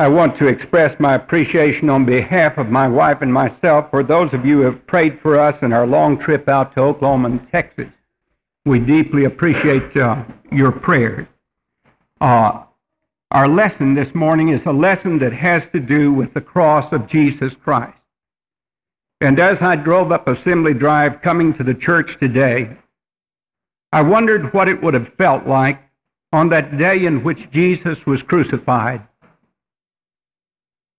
I want to express my appreciation on behalf of my wife and myself for those of you who have prayed for us in our long trip out to Oklahoma and Texas. We deeply appreciate uh, your prayers. Uh, our lesson this morning is a lesson that has to do with the cross of Jesus Christ. And as I drove up Assembly Drive coming to the church today, I wondered what it would have felt like on that day in which Jesus was crucified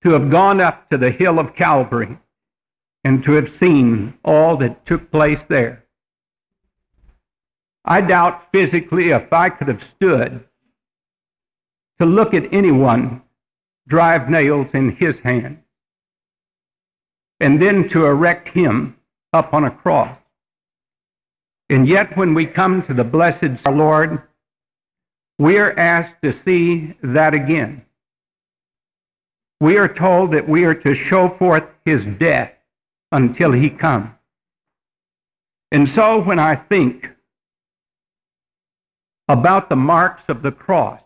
to have gone up to the hill of Calvary and to have seen all that took place there. I doubt physically if I could have stood to look at anyone drive nails in his hand and then to erect him up on a cross. And yet, when we come to the blessed Lord, we are asked to see that again we are told that we are to show forth his death until he come. And so when I think about the marks of the cross,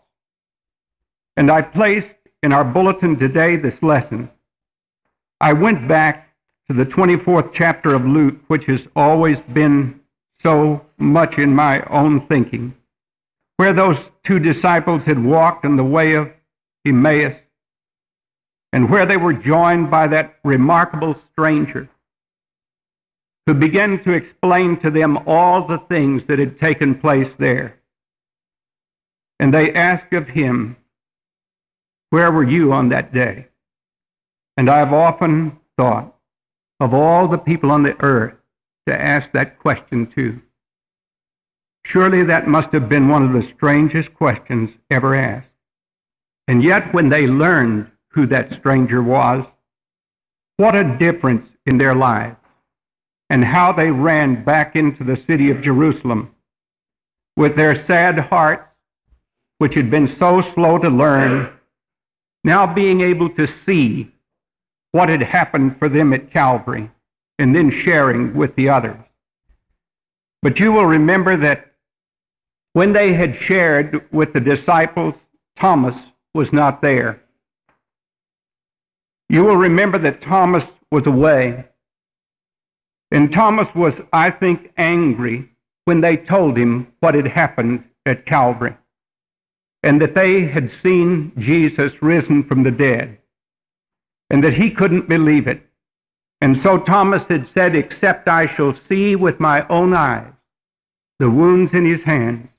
and I placed in our bulletin today this lesson, I went back to the 24th chapter of Luke, which has always been so much in my own thinking, where those two disciples had walked in the way of Emmaus and where they were joined by that remarkable stranger who began to explain to them all the things that had taken place there. And they asked of him, Where were you on that day? And I've often thought of all the people on the earth to ask that question to. Surely that must have been one of the strangest questions ever asked. And yet, when they learned who that stranger was, what a difference in their lives, and how they ran back into the city of Jerusalem with their sad hearts, which had been so slow to learn, now being able to see what had happened for them at Calvary and then sharing with the others. But you will remember that when they had shared with the disciples, Thomas was not there. You will remember that Thomas was away. And Thomas was, I think, angry when they told him what had happened at Calvary and that they had seen Jesus risen from the dead and that he couldn't believe it. And so Thomas had said, Except I shall see with my own eyes the wounds in his hands,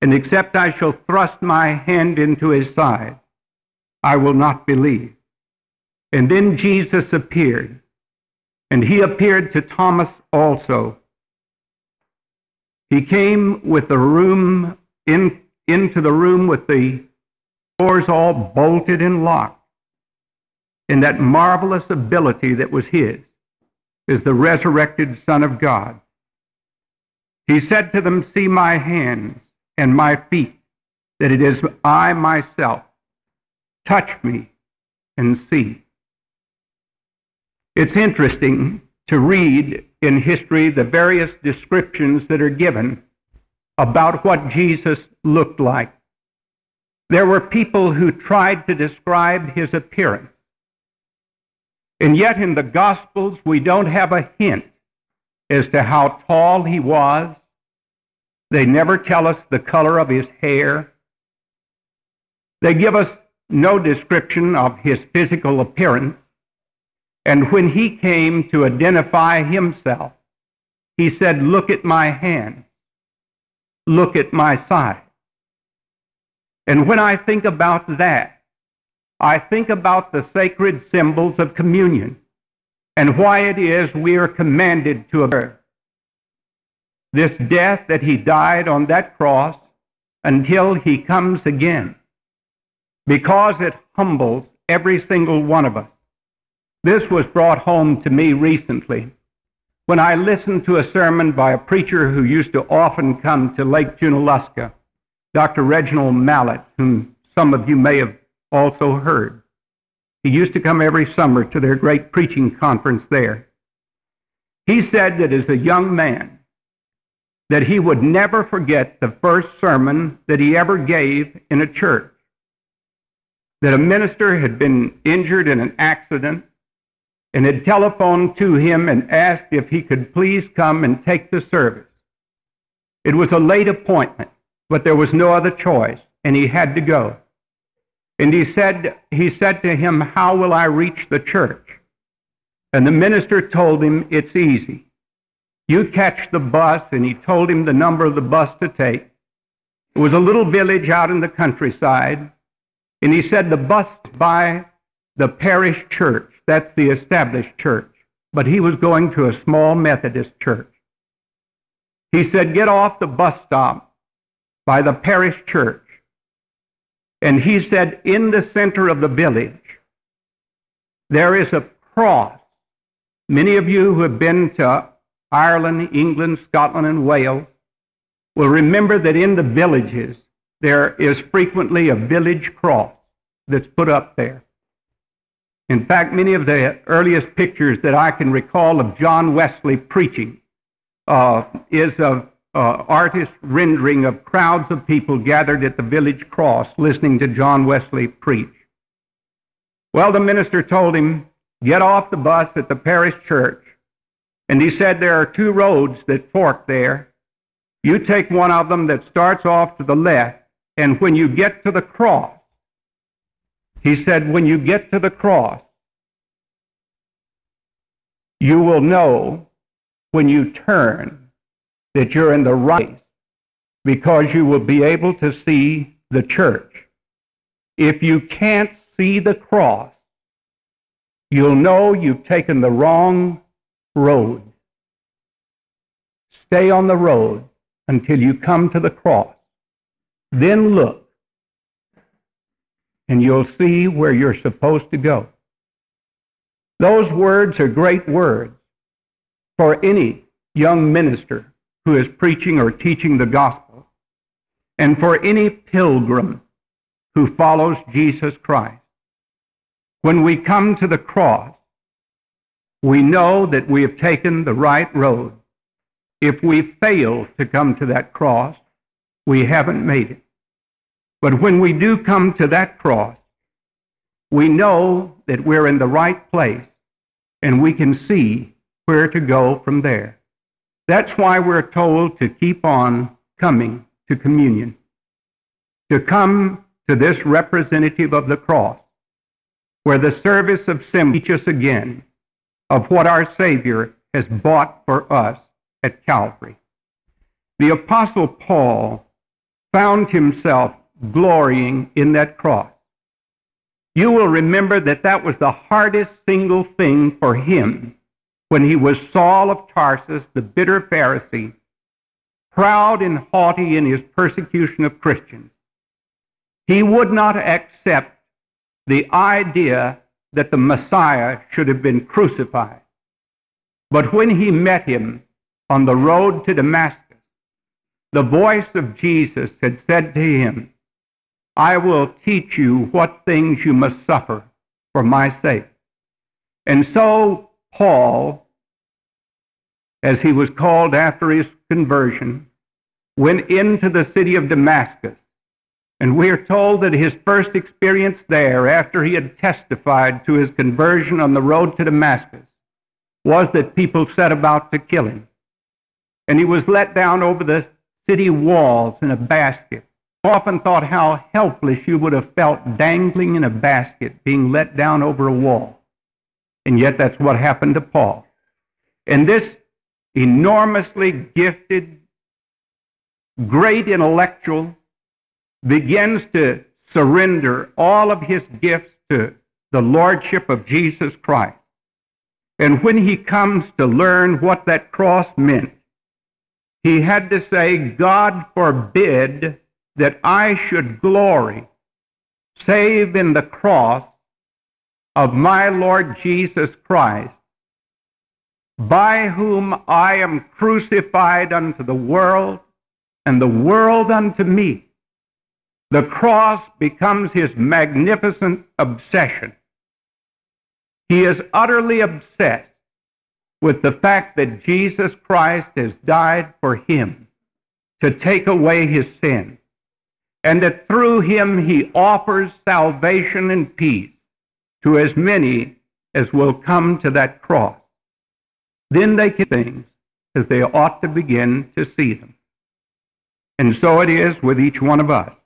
and except I shall thrust my hand into his side, I will not believe. And then Jesus appeared, and he appeared to Thomas also. He came with the room in, into the room with the doors all bolted and locked. And that marvelous ability that was his is the resurrected Son of God. He said to them, See my hands and my feet, that it is I myself. Touch me and see. It's interesting to read in history the various descriptions that are given about what Jesus looked like. There were people who tried to describe his appearance. And yet in the Gospels, we don't have a hint as to how tall he was. They never tell us the color of his hair. They give us no description of his physical appearance. And when he came to identify himself, he said, Look at my hand. Look at my side. And when I think about that, I think about the sacred symbols of communion and why it is we are commanded to observe. This death that he died on that cross until he comes again, because it humbles every single one of us. This was brought home to me recently when I listened to a sermon by a preacher who used to often come to Lake Junaluska, Dr. Reginald Mallett, whom some of you may have also heard. He used to come every summer to their great preaching conference there. He said that as a young man, that he would never forget the first sermon that he ever gave in a church. that a minister had been injured in an accident and had telephoned to him and asked if he could please come and take the service. It was a late appointment, but there was no other choice, and he had to go. And he said, he said to him, How will I reach the church? And the minister told him, It's easy. You catch the bus, and he told him the number of the bus to take. It was a little village out in the countryside, and he said the bus by the parish church. That's the established church. But he was going to a small Methodist church. He said, Get off the bus stop by the parish church. And he said, In the center of the village, there is a cross. Many of you who have been to Ireland, England, Scotland, and Wales will remember that in the villages, there is frequently a village cross that's put up there. In fact, many of the earliest pictures that I can recall of John Wesley preaching uh, is of uh, artist rendering of crowds of people gathered at the village cross listening to John Wesley preach. Well, the minister told him, get off the bus at the parish church. And he said there are two roads that fork there. You take one of them that starts off to the left, and when you get to the cross, he said, when you get to the cross, you will know when you turn that you're in the right because you will be able to see the church. If you can't see the cross, you'll know you've taken the wrong road. Stay on the road until you come to the cross. Then look and you'll see where you're supposed to go. Those words are great words for any young minister who is preaching or teaching the gospel, and for any pilgrim who follows Jesus Christ. When we come to the cross, we know that we have taken the right road. If we fail to come to that cross, we haven't made it. But when we do come to that cross, we know that we're in the right place and we can see where to go from there. That's why we're told to keep on coming to communion, to come to this representative of the cross, where the service of sin teaches us again of what our Savior has bought for us at Calvary. The Apostle Paul found himself glorying in that cross. You will remember that that was the hardest single thing for him when he was Saul of Tarsus, the bitter Pharisee, proud and haughty in his persecution of Christians. He would not accept the idea that the Messiah should have been crucified. But when he met him on the road to Damascus, the voice of Jesus had said to him, I will teach you what things you must suffer for my sake. And so Paul, as he was called after his conversion, went into the city of Damascus. And we are told that his first experience there, after he had testified to his conversion on the road to Damascus, was that people set about to kill him. And he was let down over the city walls in a basket often thought how helpless you would have felt dangling in a basket, being let down over a wall. And yet that's what happened to Paul. And this enormously gifted, great intellectual begins to surrender all of his gifts to the lordship of Jesus Christ. And when he comes to learn what that cross meant, he had to say, God forbid that I should glory save in the cross of my Lord Jesus Christ, by whom I am crucified unto the world, and the world unto me. The cross becomes his magnificent obsession. He is utterly obsessed with the fact that Jesus Christ has died for him to take away his sin and that through him he offers salvation and peace to as many as will come to that cross. Then they can things as they ought to begin to see them. And so it is with each one of us.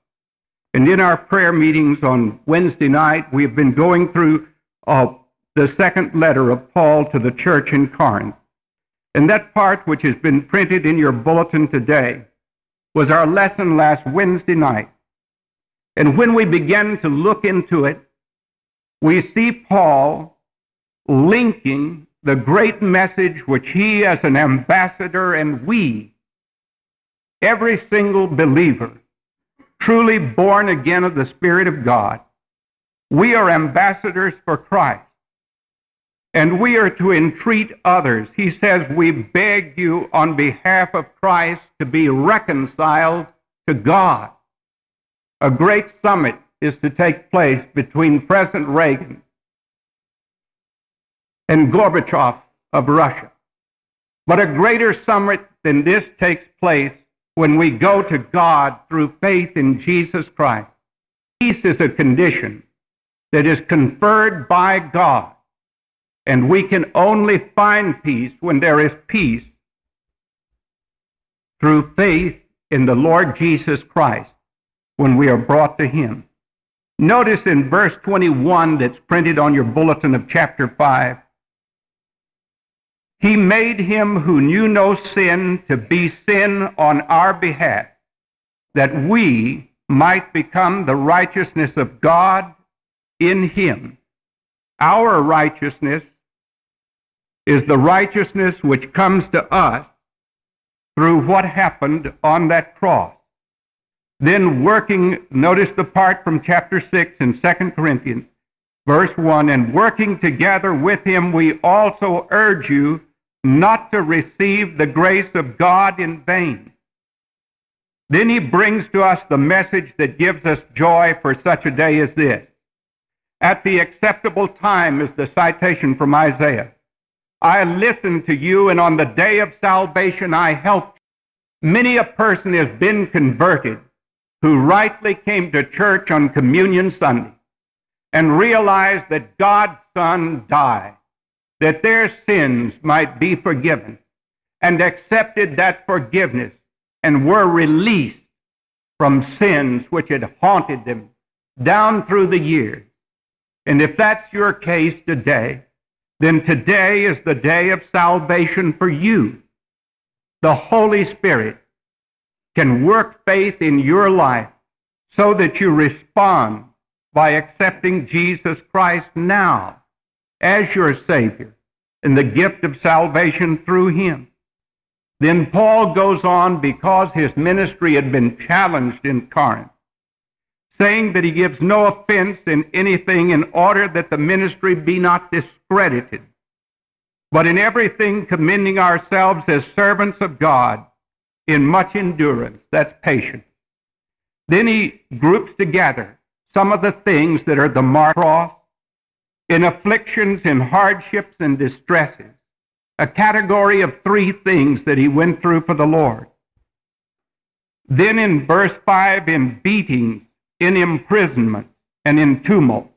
And in our prayer meetings on Wednesday night, we have been going through uh, the second letter of Paul to the church in Corinth. And that part which has been printed in your bulletin today was our lesson last Wednesday night. And when we begin to look into it, we see Paul linking the great message which he as an ambassador and we, every single believer, truly born again of the Spirit of God, we are ambassadors for Christ. And we are to entreat others. He says, We beg you on behalf of Christ to be reconciled to God. A great summit is to take place between President Reagan and Gorbachev of Russia. But a greater summit than this takes place when we go to God through faith in Jesus Christ. Peace is a condition that is conferred by God. And we can only find peace when there is peace through faith in the Lord Jesus Christ when we are brought to him. Notice in verse 21 that's printed on your bulletin of chapter 5, he made him who knew no sin to be sin on our behalf, that we might become the righteousness of God in him. Our righteousness is the righteousness which comes to us through what happened on that cross. Then working, notice the part from chapter 6 in 2 Corinthians, verse 1, and working together with him, we also urge you not to receive the grace of God in vain. Then he brings to us the message that gives us joy for such a day as this. At the acceptable time is the citation from Isaiah. I listened to you, and on the day of salvation I helped. Many a person has been converted who rightly came to church on Communion Sunday and realized that God's Son died, that their sins might be forgiven, and accepted that forgiveness and were released from sins which had haunted them down through the years. And if that's your case today, then today is the day of salvation for you. The Holy Spirit can work faith in your life so that you respond by accepting Jesus Christ now as your Savior and the gift of salvation through him. Then Paul goes on because his ministry had been challenged in Corinth saying that he gives no offense in anything in order that the ministry be not discredited, but in everything commending ourselves as servants of God in much endurance. That's patience. Then he groups together some of the things that are the mark cross in afflictions, in hardships, and distresses. A category of three things that he went through for the Lord. Then in verse 5, in beatings, in imprisonment and in tumult.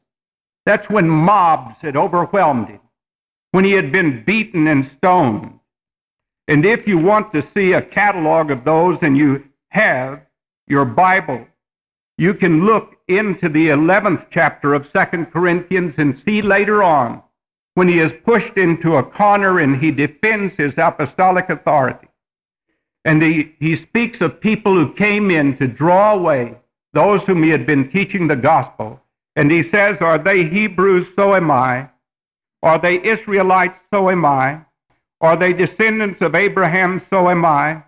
That's when mobs had overwhelmed him, when he had been beaten and stoned. And if you want to see a catalog of those and you have your Bible, you can look into the 11th chapter of 2 Corinthians and see later on when he is pushed into a corner and he defends his apostolic authority. And he, he speaks of people who came in to draw away those whom he had been teaching the gospel. And he says, Are they Hebrews? So am I. Are they Israelites? So am I. Are they descendants of Abraham? So am I.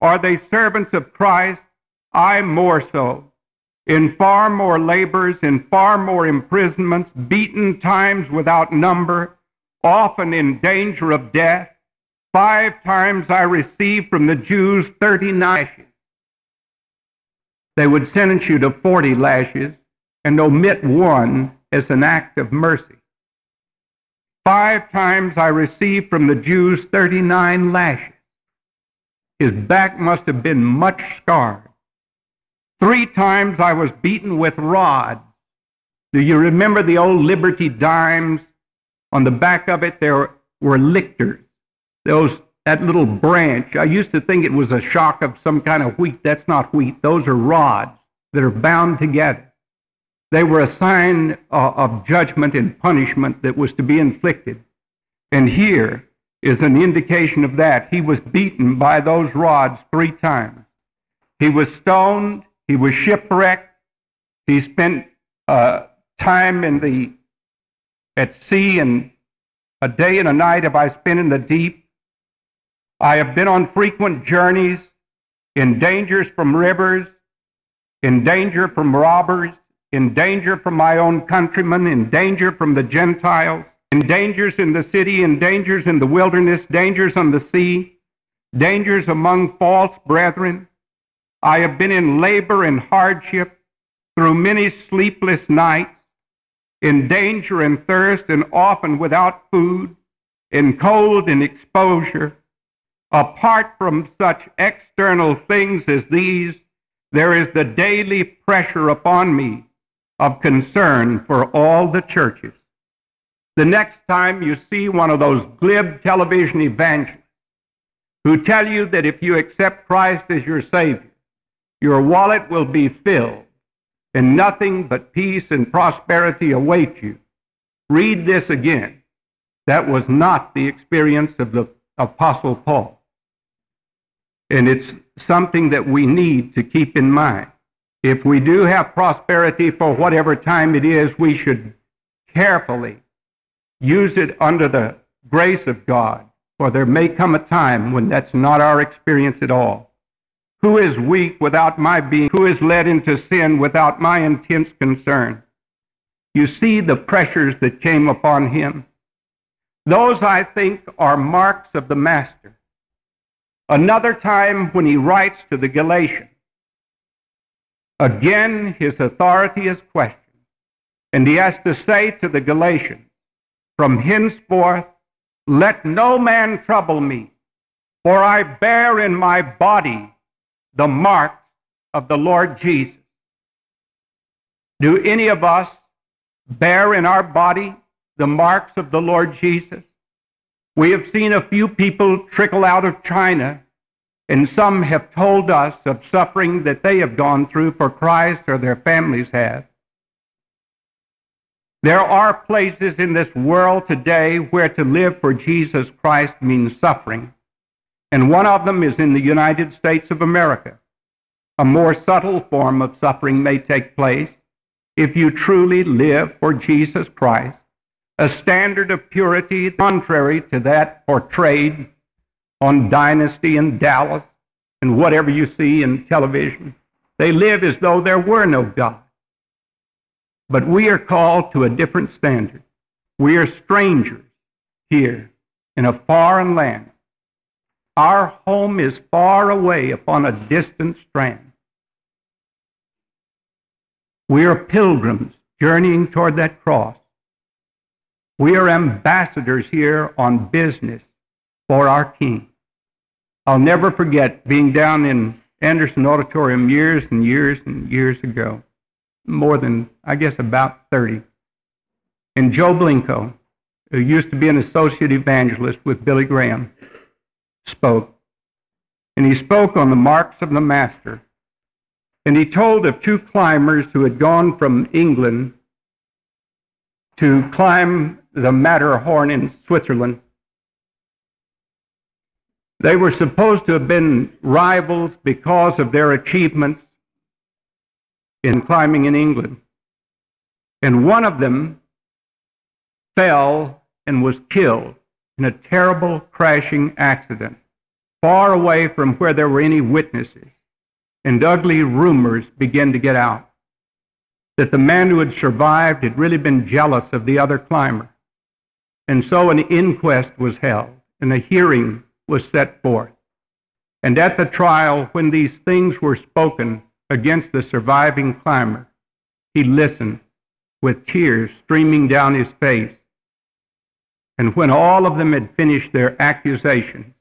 Are they servants of Christ? I more so. In far more labors, in far more imprisonments, beaten times without number, often in danger of death. Five times I received from the Jews thirty lashes. They would sentence you to 40 lashes and omit one as an act of mercy. Five times I received from the Jews 39 lashes. His back must have been much scarred. Three times I was beaten with rods. Do you remember the old Liberty dimes? On the back of it, there were lictors. Those, that little branch. I used to think it was a shock of some kind of wheat. That's not wheat. Those are rods that are bound together. They were a sign uh, of judgment and punishment that was to be inflicted. And here is an indication of that. He was beaten by those rods three times. He was stoned. He was shipwrecked. He spent uh, time in the at sea, and a day and a night have I spent in the deep. I have been on frequent journeys, in dangers from rivers, in danger from robbers, in danger from my own countrymen, in danger from the Gentiles, in dangers in the city, in dangers in the wilderness, dangers on the sea, dangers among false brethren. I have been in labor and hardship through many sleepless nights, in danger and thirst, and often without food, in cold and exposure. Apart from such external things as these, there is the daily pressure upon me of concern for all the churches. The next time you see one of those glib television evangelists who tell you that if you accept Christ as your Savior, your wallet will be filled and nothing but peace and prosperity await you. Read this again. That was not the experience of the Apostle Paul. And it's something that we need to keep in mind. If we do have prosperity for whatever time it is, we should carefully use it under the grace of God, for there may come a time when that's not our experience at all. Who is weak without my being? Who is led into sin without my intense concern? You see the pressures that came upon him. Those, I think, are marks of the Master. Another time when he writes to the Galatians, again his authority is questioned. And he has to say to the Galatians, from henceforth, let no man trouble me, for I bear in my body the marks of the Lord Jesus. Do any of us bear in our body the marks of the Lord Jesus? We have seen a few people trickle out of China, and some have told us of suffering that they have gone through for Christ or their families have. There are places in this world today where to live for Jesus Christ means suffering. And one of them is in the United States of America. A more subtle form of suffering may take place if you truly live for Jesus Christ, a standard of purity contrary to that portrayed on Dynasty and Dallas and whatever you see in television. They live as though there were no God. But we are called to a different standard. We are strangers here in a foreign land. Our home is far away upon a distant strand. We are pilgrims journeying toward that cross. We are ambassadors here on business for our King. I'll never forget being down in Anderson Auditorium years and years and years ago more than, I guess, about 30. And Joe Blinco, who used to be an associate evangelist with Billy Graham, spoke. And he spoke on the marks of the Master. And he told of two climbers who had gone from England to climb the Matterhorn in Switzerland. They were supposed to have been rivals because of their achievements in climbing in England. And one of them fell and was killed in a terrible crashing accident, far away from where there were any witnesses. And ugly rumors began to get out that the man who had survived had really been jealous of the other climber. And so an inquest was held, and a hearing was set forth. And at the trial, when these things were spoken, against the surviving climber. He listened with tears streaming down his face. And when all of them had finished their accusations,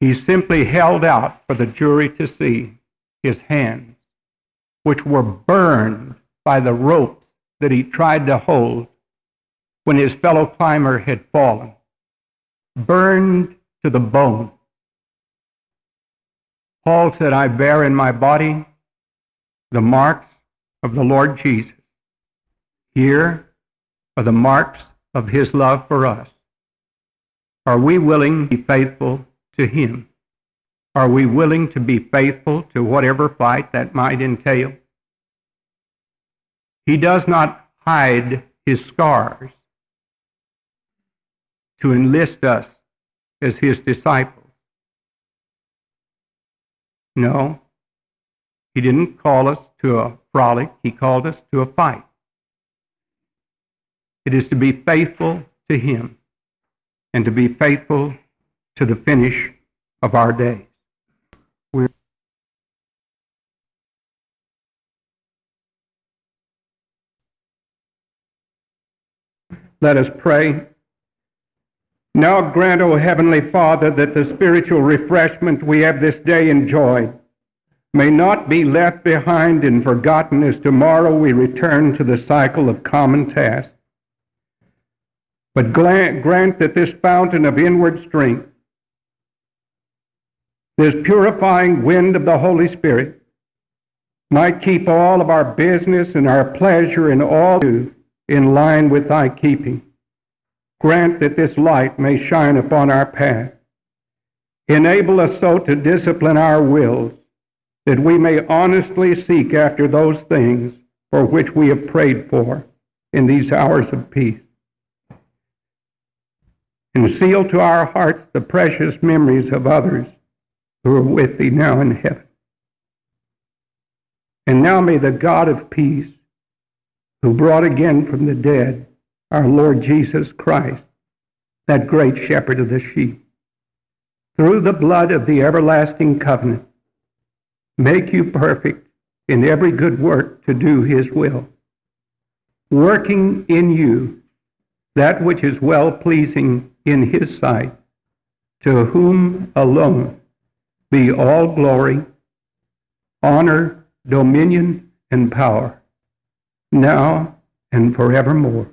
he simply held out for the jury to see his hands which were burned by the ropes that he tried to hold when his fellow climber had fallen, burned to the bone. Paul said, I bear in my body the marks of the Lord Jesus. Here are the marks of his love for us. Are we willing to be faithful to him? Are we willing to be faithful to whatever fight that might entail? He does not hide his scars to enlist us as his disciples. No, he didn't call us to a frolic, he called us to a fight. It is to be faithful to him and to be faithful to the finish of our days. Let us pray. Now grant, O Heavenly Father, that the spiritual refreshment we have this day enjoyed may not be left behind and forgotten as tomorrow we return to the cycle of common tasks. But grant that this fountain of inward strength, this purifying wind of the Holy Spirit, might keep all of our business and our pleasure and all in line with thy keeping. Grant that this light may shine upon our path. Enable us so to discipline our wills that we may honestly seek after those things for which we have prayed for in these hours of peace. And seal to our hearts the precious memories of others who are with thee now in heaven. And now may the God of peace, who brought again from the dead our Lord Jesus Christ, that great shepherd of the sheep, through the blood of the everlasting covenant, make you perfect in every good work to do his will, working in you that which is well pleasing in his sight, to whom alone be all glory, honor, dominion, and power, now and forevermore.